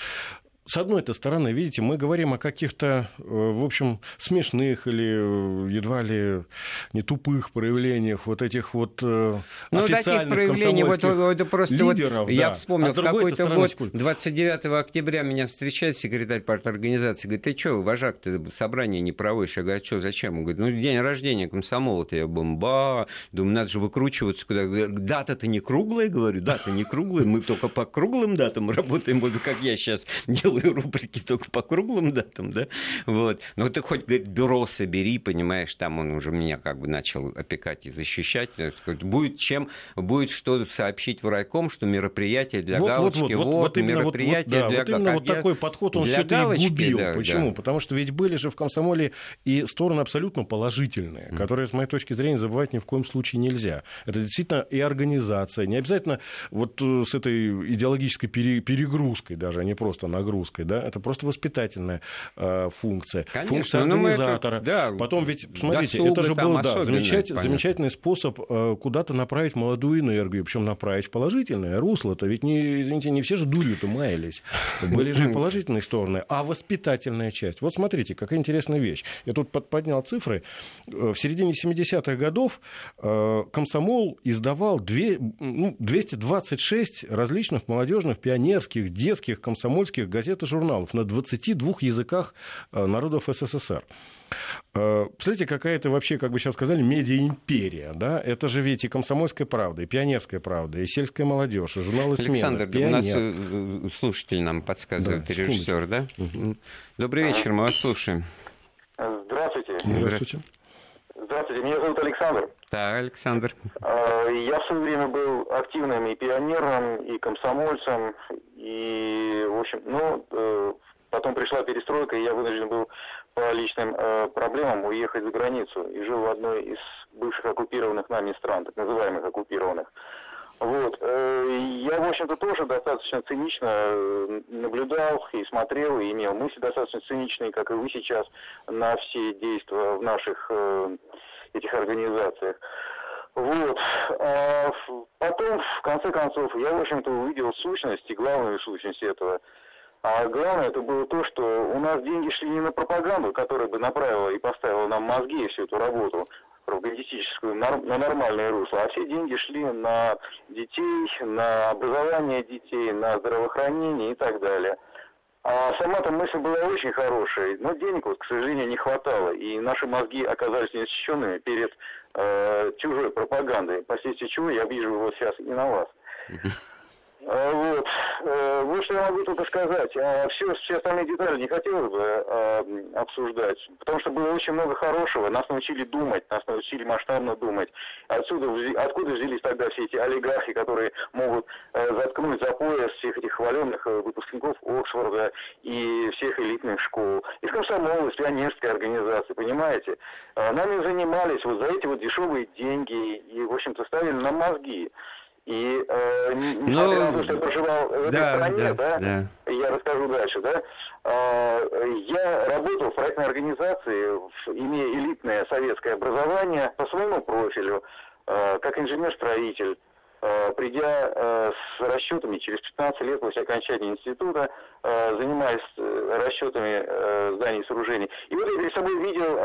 с одной -то стороны, видите, мы говорим о каких-то, э, в общем, смешных или э, едва ли не тупых проявлениях вот этих вот э, ну, официальных таких проявлений, вот, это просто лидеров. Вот,
да. Я вспомнил, а какой-то год, 29 октября меня встречает секретарь организации, говорит, ты что, вожак, ты собрание не проводишь? Я говорю, а что, зачем? Он говорит, ну, день рождения комсомола-то я бомба. Думаю, надо же выкручиваться куда. Дата-то не круглая, говорю, дата не круглая, мы только по круглым датам работаем, вот как я сейчас делаю делаю рубрики только по круглым датам, да, вот. Но ты хоть, говорит, бюро собери, понимаешь, там он уже меня как бы начал опекать и защищать. Будет чем, будет что сообщить в райком, что мероприятие для вот, галочки, вот, вот, вот, вот мероприятие
вот,
для...
Вот именно вот такой подход он все это и губил. Да, Почему? Да. Потому что ведь были же в комсомоле и стороны абсолютно положительные, mm. которые, с моей точки зрения, забывать ни в коем случае нельзя. Это действительно и организация, не обязательно вот э, с этой идеологической перегрузкой даже, а не просто нагрузкой нагрузкой, да, это просто воспитательная э, функция, Конечно, функция организатора. Это, да, Потом ведь, смотрите, это же был да, замечательный, замечательный способ э, куда-то направить молодую энергию, причем направить в положительное русло. Это ведь, не, извините, не все же дурью-то маялись. Были же положительные стороны. А воспитательная часть. Вот смотрите, какая интересная вещь. Я тут поднял цифры. Э, в середине 70-х годов э, комсомол издавал 226 ну, различных молодежных, пионерских, детских, комсомольских газет газет и журналов на 22 языках э, народов СССР. Э, представляете, какая-то вообще, как бы сейчас сказали, медиа-империя, да? Это же ведь и «Комсомольская правда», и «Пионерская правда», и «Сельская молодежь», и журналы «Смена»,
Александр, Пионер. у нас э, слушатель нам подсказывает, да, режиссер, да? Угу. Добрый вечер, мы вас слушаем.
Здравствуйте.
Здравствуйте.
Здравствуйте, меня зовут Александр.
Да, Александр.
Я в свое время был активным и пионером, и комсомольцем, и, в общем, ну, э, потом пришла перестройка, и я вынужден был по личным э, проблемам уехать за границу и жил в одной из бывших оккупированных нами стран, так называемых оккупированных. Вот. Э, я, в общем-то, тоже достаточно цинично наблюдал и смотрел, и имел мысли достаточно циничные, как и вы сейчас, на все действия в наших этих организациях. Вот. А потом, в конце концов, я, в общем-то, увидел сущность и главную сущность этого. А главное это было то, что у нас деньги шли не на пропаганду, которая бы направила и поставила нам мозги и всю эту работу пропагандистическую на нормальное русло, а все деньги шли на детей, на образование детей, на здравоохранение и так далее. А сама-то мысль была очень хорошая, но денег, вот, к сожалению, не хватало, и наши мозги оказались неосвещенными перед э, чужой пропагандой, последствия чего я вижу вот сейчас и на вас. [LAUGHS] А, вот. Э, вот что я могу только сказать. А все, все остальные детали не хотелось бы а, обсуждать, потому что было очень много хорошего. Нас научили думать, нас научили масштабно думать. Отсюда, откуда взялись тогда все эти олигархи, которые могут э, заткнуть за пояс всех этих хваленных э, выпускников Оксфорда и всех элитных школ. Из комсомола, из пионерской организации, понимаете? Нами занимались вот за эти вот дешевые деньги и, в общем-то, ставили нам мозги. И э, несмотря на то, что я проживал в этой да, стране, да, да, да, я расскажу дальше, да, э, я работал в проектной организации, имея элитное советское образование по своему профилю, э, как инженер-строитель. Придя с расчетами через 15 лет после окончания института, занимаясь расчетами зданий и сооружений. И вот я перед собой видел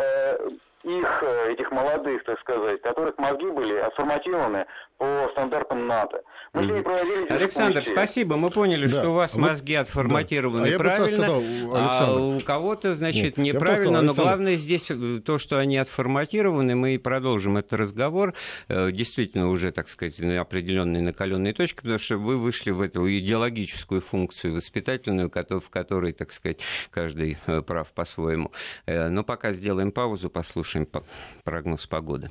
их, этих молодых, так сказать, которых мозги были отформатированы по стандартам НАТО.
Александр, спасибо. Мы поняли, да. что у вас Вы... мозги отформатированы да. а правильно, сказал, а у кого-то, значит, Нет, неправильно. Сказал, но главное здесь э, то, что они отформатированы. Мы и продолжим этот разговор. Э, действительно, уже, так сказать, на определенные накаленные точки, потому что вы вышли в эту идеологическую функцию воспитательную, в которой, так сказать, каждый э, прав по-своему. Но пока сделаем паузу, послушаем прогноз погоды.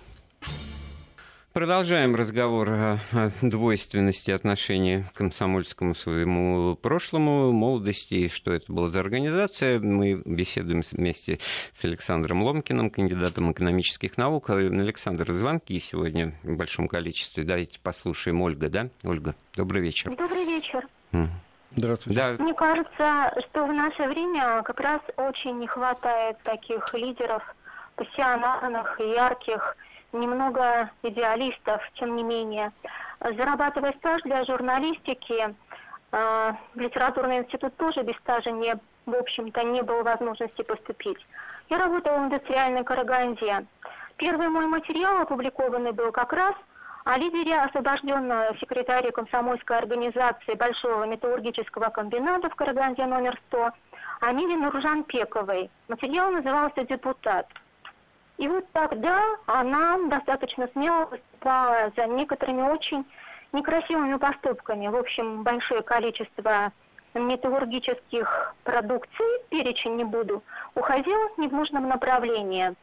Продолжаем разговор о двойственности отношений к комсомольскому своему прошлому, молодости, и что это была за организация. Мы беседуем вместе с Александром Ломкиным, кандидатом экономических наук. Александр, звонки сегодня в большом количестве. Давайте послушаем Ольга, да? Ольга, добрый вечер.
Добрый вечер.
Здравствуйте. Да.
Мне кажется, что в наше время как раз очень не хватает таких лидеров, пассионарных, ярких, немного идеалистов, тем не менее. Зарабатывая стаж для журналистики, э, в литературный институт тоже без стажа не, в общем-то, не было возможности поступить. Я работала в индустриальной Караганде. Первый мой материал опубликованный был как раз о лидере освобожденного секретаря комсомольской организации Большого металлургического комбината в Караганде номер 100 Амире Нуржан Пековой. Материал назывался «Депутат». И вот тогда она достаточно смело выступала за некоторыми очень некрасивыми поступками. В общем, большое количество металлургических продукций, перечень не буду, уходило не в нужном направлении.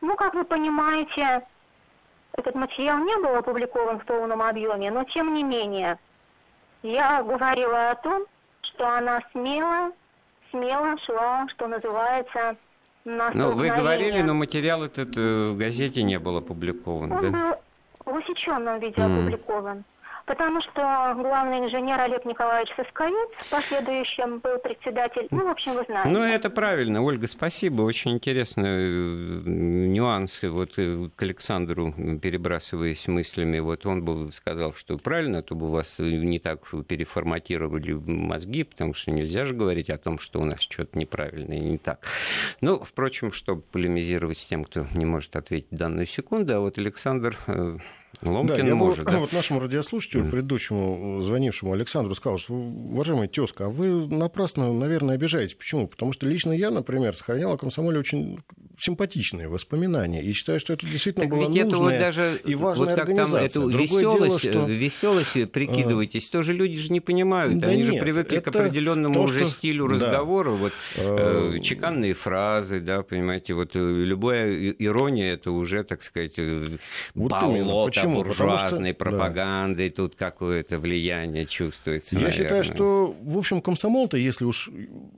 Ну, как вы понимаете, этот материал не был опубликован в полном объеме, но тем не менее, я говорила о том, что она смело, смело шла, что называется,
ну, вы говорили, но материал этот э, в газете не был опубликован,
Он да? был в усеченном виде mm. опубликован потому что главный инженер Олег Николаевич Сосковец в последующем был председатель, ну, в общем, вы знаете.
Ну, это правильно, Ольга, спасибо, очень интересный э, нюанс, вот э, к Александру перебрасываясь мыслями, вот он бы сказал, что правильно, то бы вас не так переформатировали мозги, потому что нельзя же говорить о том, что у нас что-то неправильно и не так. Ну, впрочем, чтобы полемизировать с тем, кто не может ответить в данную секунду, а вот Александр э, Ломкин да, может,
бы, да? Вот нашему радиослушателю, предыдущему звонившему Александру, сказал, что, уважаемый тезка, а вы напрасно, наверное, обижаетесь. Почему? Потому что лично я, например, сохранял о комсомоле очень симпатичные воспоминания. И считаю, что это действительно так была нужная это вот даже, и важная вот организация.
Там, эту Другое веселость, дело, что... веселость прикидываетесь, а... тоже люди же не понимают. Да Они нет, же привыкли к определенному то, уже что... стилю да. разговора. Вот, а... э, чеканные фразы, да, понимаете, вот э, любая ирония, это уже, так сказать, э, вот болото буржуазной что... пропаганды, да. тут какое-то влияние чувствуется.
Я
наверное.
считаю, что, в общем, комсомол-то, если уж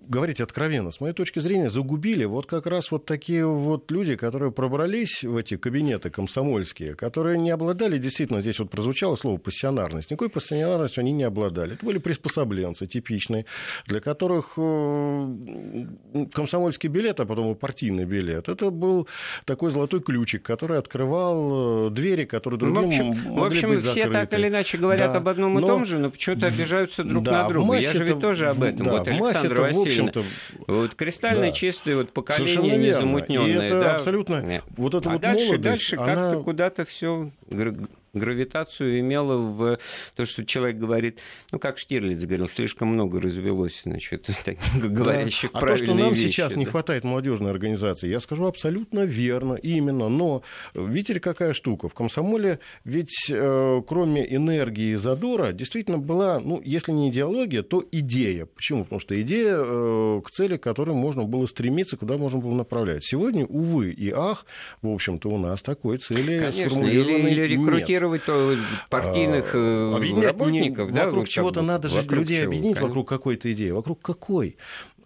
говорить откровенно, с моей точки зрения, загубили вот как раз вот такие вот люди, которые пробрались в эти кабинеты комсомольские, которые не обладали, действительно, здесь вот прозвучало слово пассионарность, никакой пассионарностью они не обладали. Это были приспособленцы типичные, для которых э, комсомольский билет, а потом и партийный билет, это был такой золотой ключик, который открывал э, двери, которые другим
в общем,
в
общем все так или иначе говорят да, об одном и но... том же, но почему-то обижаются друг да, на друга. Я же ведь тоже об этом. Да, вот Александр Васильевна. Вот кристально да. чистые вот поколение незамутненное.
Да? абсолютно... Нет. Вот это
а
вот
дальше,
молодость,
дальше она... как-то куда-то все гравитацию имела в то, что человек говорит, ну, как Штирлиц говорил, слишком много развелось, значит, [LAUGHS] говорящих да.
А то, что нам вещи, сейчас да? не хватает молодежной организации, я скажу абсолютно верно, именно. Но видите какая штука? В комсомоле ведь э, кроме энергии и задора действительно была, ну, если не идеология, то идея. Почему? Потому что идея э, к цели, к которой можно было стремиться, куда можно было направлять. Сегодня, увы и ах, в общем-то, у нас такой цели
Конечно, сформулированной или, или рекрутировать мотивировать партийных а, работников.
Не, да, вокруг чего-то надо же людей объединить конечно. вокруг какой-то идеи. Вокруг какой?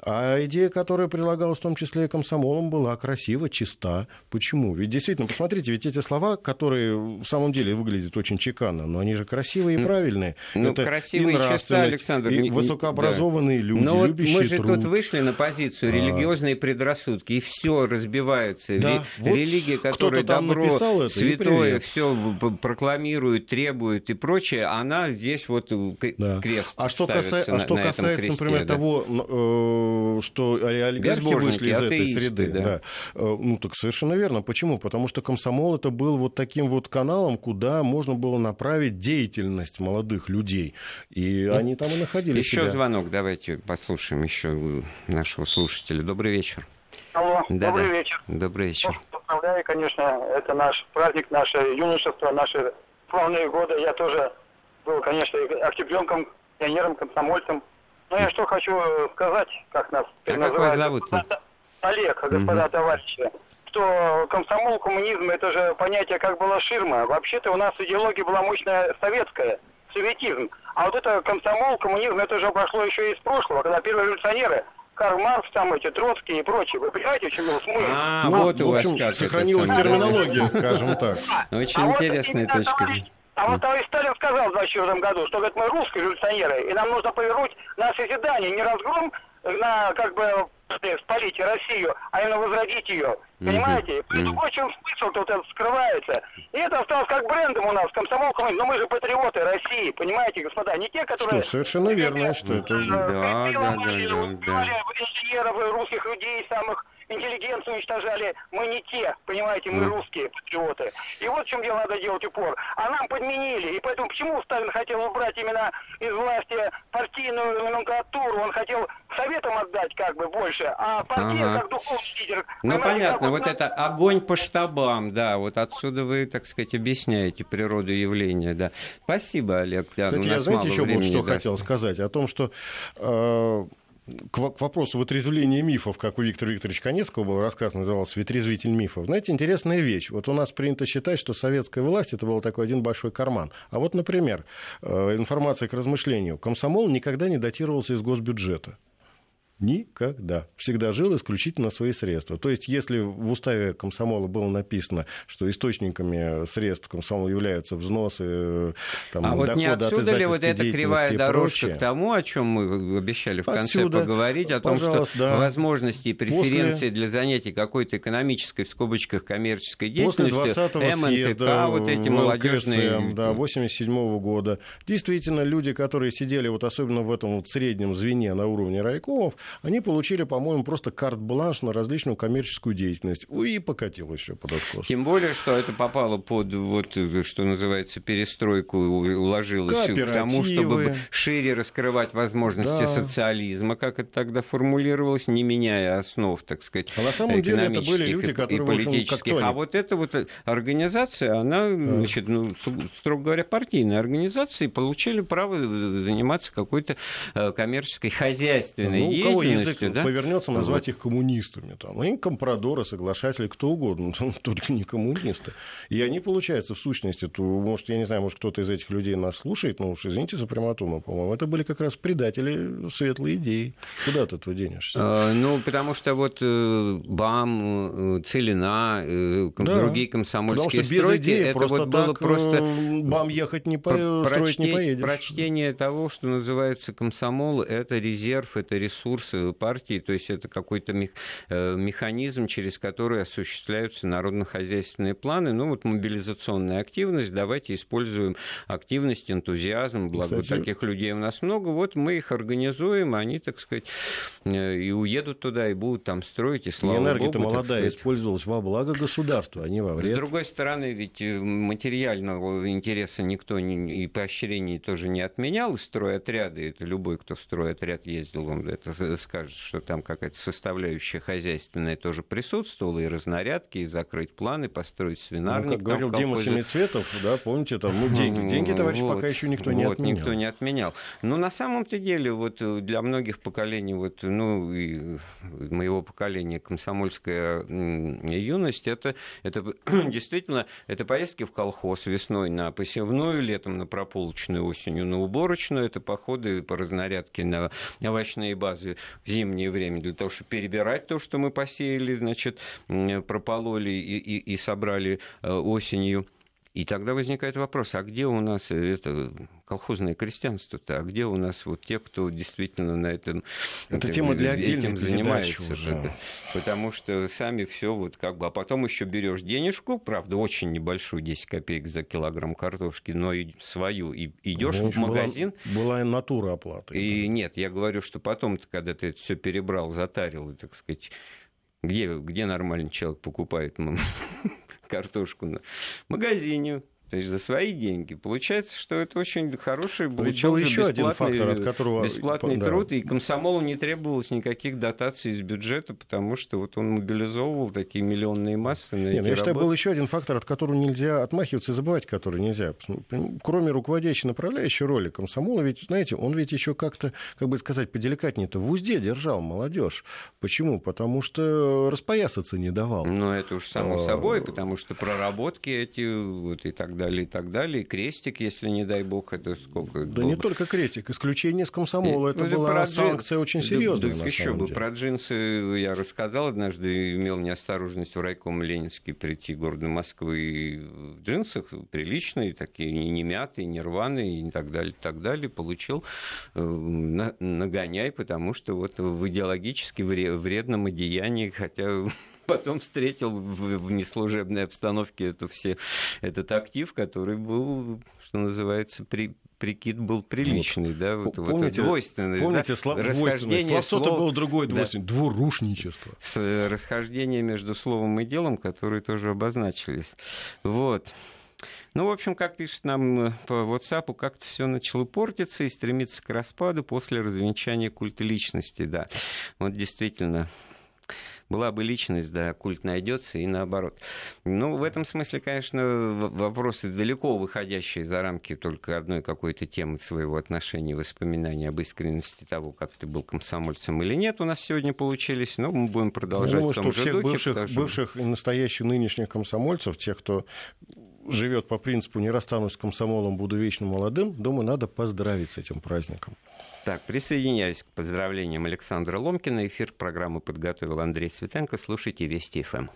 А идея, которая предлагалась в том числе и комсомолом, была красива, чиста. Почему? Ведь действительно, посмотрите, ведь эти слова, которые в самом деле выглядят очень чеканно, но они же красивые и правильные.
Ну, Это красивые и чиста, Александр.
И высокообразованные да. люди,
но
любящие
вот мы же
труд.
тут вышли на позицию а. религиозные предрассудки, и все разбивается. Да, вот Религия, которая добро, святое, все прокламирует, требует и прочее, она здесь вот да. крест
А что, каса... а что касается, кресте, например, да. того э, что олигархи вышли из этой среды. Да. Да. Э, ну, так совершенно верно. Почему? Потому что комсомол это был вот таким вот каналом, куда можно было направить деятельность молодых людей. И ну, они там и находили
Еще себя. звонок, давайте послушаем еще нашего слушателя. Добрый вечер.
Алло, да, добрый да. вечер.
Добрый вечер.
Ну, поздравляю, конечно, это наш праздник, наше юношество, наши славные годы. Я тоже был, конечно, октябренком, пионером, комсомольцем. Ну, я что хочу сказать, как нас
а как вас зовут?
Олег, господа угу. товарищи, что комсомол, коммунизм, это же понятие как была ширма. Вообще-то у нас идеология была мощная советская, советизм. А вот это комсомол, коммунизм, это же пошло еще из прошлого, когда первые революционеры Карл Маркс, там эти Троцкие и прочие. Вы понимаете, в чем был смысл?
А, ну, вот у вас
как сохранилась терминология, скажем так.
Очень а интересная точка зрения.
А вот товарищ Сталин сказал в 24 году, что говорит, мы русские революционеры, и нам нужно повернуть на созидание, не разгром на как бы спалить Россию, а именно возродить ее. Понимаете? Mm-hmm. Mm-hmm. Смысл тут это скрывается? И это осталось как брендом у нас, комсомол, но мы же патриоты России, понимаете, господа, не те, которые...
Что, совершенно верно, что это...
Да, да, да, да,
да. инженеров, русских людей, самых интеллигенцию уничтожали, мы не те, понимаете, мы русские патриоты. И вот в чем дело надо делать упор. А нам подменили, и поэтому почему Сталин хотел убрать именно из власти партийную номенклатуру, он хотел советам отдать как бы больше, а партия ага. как духовный лидер...
Ну, понятно, вот, вот это огонь по штабам, да, вот отсюда вы, так сказать, объясняете природу явления, да. Спасибо, Олег. Да,
Кстати, я, знаете, еще вот что даст. хотел сказать о том, что э, к, вопросу вытрезвления мифов, как у Виктора Викторовича Конецкого был рассказ, назывался «Ветрезвитель мифов». Знаете, интересная вещь. Вот у нас принято считать, что советская власть – это был такой один большой карман. А вот, например, э, информация к размышлению. Комсомол никогда не датировался из госбюджета. Никогда. Всегда жил исключительно на свои средства. То есть, если в уставе комсомола было написано, что источниками средств комсомола являются взносы, э, там,
а вот не отсюда ли вот эта кривая дорожка к тому, о чем мы обещали в конце отсюда, поговорить, о том, что да. возможности и преференции После... для занятий какой-то экономической, в скобочках, коммерческой деятельностью,
После МНТК, вот эти молодежные... Да, 87 -го года. Действительно, люди, которые сидели вот особенно в этом вот среднем звене на уровне райкомов, они получили, по-моему, просто карт-бланш на различную коммерческую деятельность. И покатилось все под откос.
Тем более, что это попало под, вот, что называется, перестройку, уложилось к тому, чтобы шире раскрывать возможности да. социализма, как это тогда формулировалось, не меняя основ, так сказать, а на самом деле это были люди, которые, и политических. Общем, а вот эта вот организация, она, да. значит, ну, строго говоря, партийная организация, и получили право заниматься какой-то э, коммерческой хозяйственной ну,
кого язык да? повернется назвать вот. их коммунистами. Там. Они компрадоры, соглашатели, кто угодно, [LAUGHS] только не коммунисты. И они, получается, в сущности, то, может, я не знаю, может, кто-то из этих людей нас слушает, но уж извините за прямоту, но, по-моему, это были как раз предатели светлой идеи. Куда ты этого денешься?
А, ну, потому что вот э, БАМ, э, Целина, э, да. другие комсомольские стройки,
идеи это просто вот было просто... БАМ ехать не по... строить не поедешь.
Прочтение того, что называется комсомол, это резерв, это ресурс партии, то есть это какой-то э, механизм, через который осуществляются народно-хозяйственные планы. Ну вот мобилизационная активность, давайте используем активность, энтузиазм, благо Кстати... таких людей у нас много, вот мы их организуем, они, так сказать, э, и уедут туда, и будут там строить, и слава
энергия-то молодая использовалась во благо государства, а не во вред.
С другой стороны, ведь э, материального интереса никто не, и поощрений тоже не отменял, и стройотряды, это любой, кто в стройотряд ездил, он это скажет, что там какая-то составляющая хозяйственная тоже присутствовала, и разнарядки, и закрыть планы, построить свинарник. Ну,
как говорил Дима Семицветов, да, помните, там, ну, деньги, деньги, товарищ, вот, пока еще никто не
вот,
отменял.
никто не отменял. Но на самом-то деле, вот для многих поколений, вот, ну, и моего поколения, комсомольская юность, это, это [CLEARS THROAT] действительно, это поездки в колхоз весной на посевную, летом на прополочную, осенью на уборочную, это походы по разнарядке на овощные базы в зимнее время для того, чтобы перебирать то, что мы посеяли, значит, пропололи и, и, и собрали э, осенью. И тогда возникает вопрос, а где у нас это колхозное крестьянство-то, а где у нас вот те, кто действительно на этом
это этим, тема для этим
занимается, уже. потому что сами все вот как бы, а потом еще берешь денежку, правда очень небольшую, 10 копеек за килограмм картошки, но и свою и идешь ну, в магазин.
Была, была натура оплаты.
И да. нет, я говорю, что потом, когда ты это все перебрал, затарил, так сказать, где, где нормальный человек покупает [LAUGHS] картошку на магазине, то есть за свои деньги. Получается, что это очень хороший
был еще один фактор, от которого...
бесплатный да. труд, и комсомолу не требовалось никаких дотаций из бюджета, потому что вот он мобилизовывал такие миллионные массы на Нет,
ну, Я считаю, был еще один фактор, от которого нельзя отмахиваться и забывать, который нельзя. Кроме руководящей направляющей роли комсомола, ведь, знаете, он ведь еще как-то, как бы сказать, поделикатнее-то в узде держал молодежь. Почему? Потому что распоясаться не давал.
Ну, это уж само а... собой, потому что проработки эти вот и так далее, и так далее. И крестик, если, не дай бог, это сколько?
Да не только крестик, исключение с комсомола. И, это ну, была санкция джин... очень серьезная. Да,
да еще бы.
Деле.
Про джинсы я рассказал однажды, имел неосторожность в райком Ленинский прийти города Москвы в джинсах, приличные, такие не мятые, не рваные, и так далее, и так далее. Получил э, нагоняй, потому что вот в идеологически вредном одеянии, хотя [LAUGHS] потом встретил в, в неслужебной обстановке это все, этот актив, который был, что называется, при, прикид был приличный, вот. да, вот,
помните, вот двойственность. Помните, да? слов, расхождение слово слов... было другое двойственное, да. двурушничество.
С, э, расхождение между словом и делом, которые тоже обозначились. Вот. Ну, в общем, как пишет нам э, по WhatsApp, как-то все начало портиться и стремиться к распаду после развенчания культа личности, да. Вот действительно, была бы личность, да, культ найдется и наоборот. Ну, в этом смысле, конечно, вопросы далеко выходящие за рамки только одной какой-то темы своего отношения, воспоминания об искренности того, как ты был комсомольцем или нет, у нас сегодня получились, но мы будем продолжать Я думаю, в том
что
же
всех духе, бывших, что... бывших и настоящих нынешних комсомольцев, тех, кто живет по принципу «не расстанусь с комсомолом, буду вечно молодым», думаю, надо поздравить с этим праздником.
Так, присоединяюсь к поздравлениям Александра Ломкина. Эфир программы подготовил Андрей Светенко. Слушайте Вести ФМ.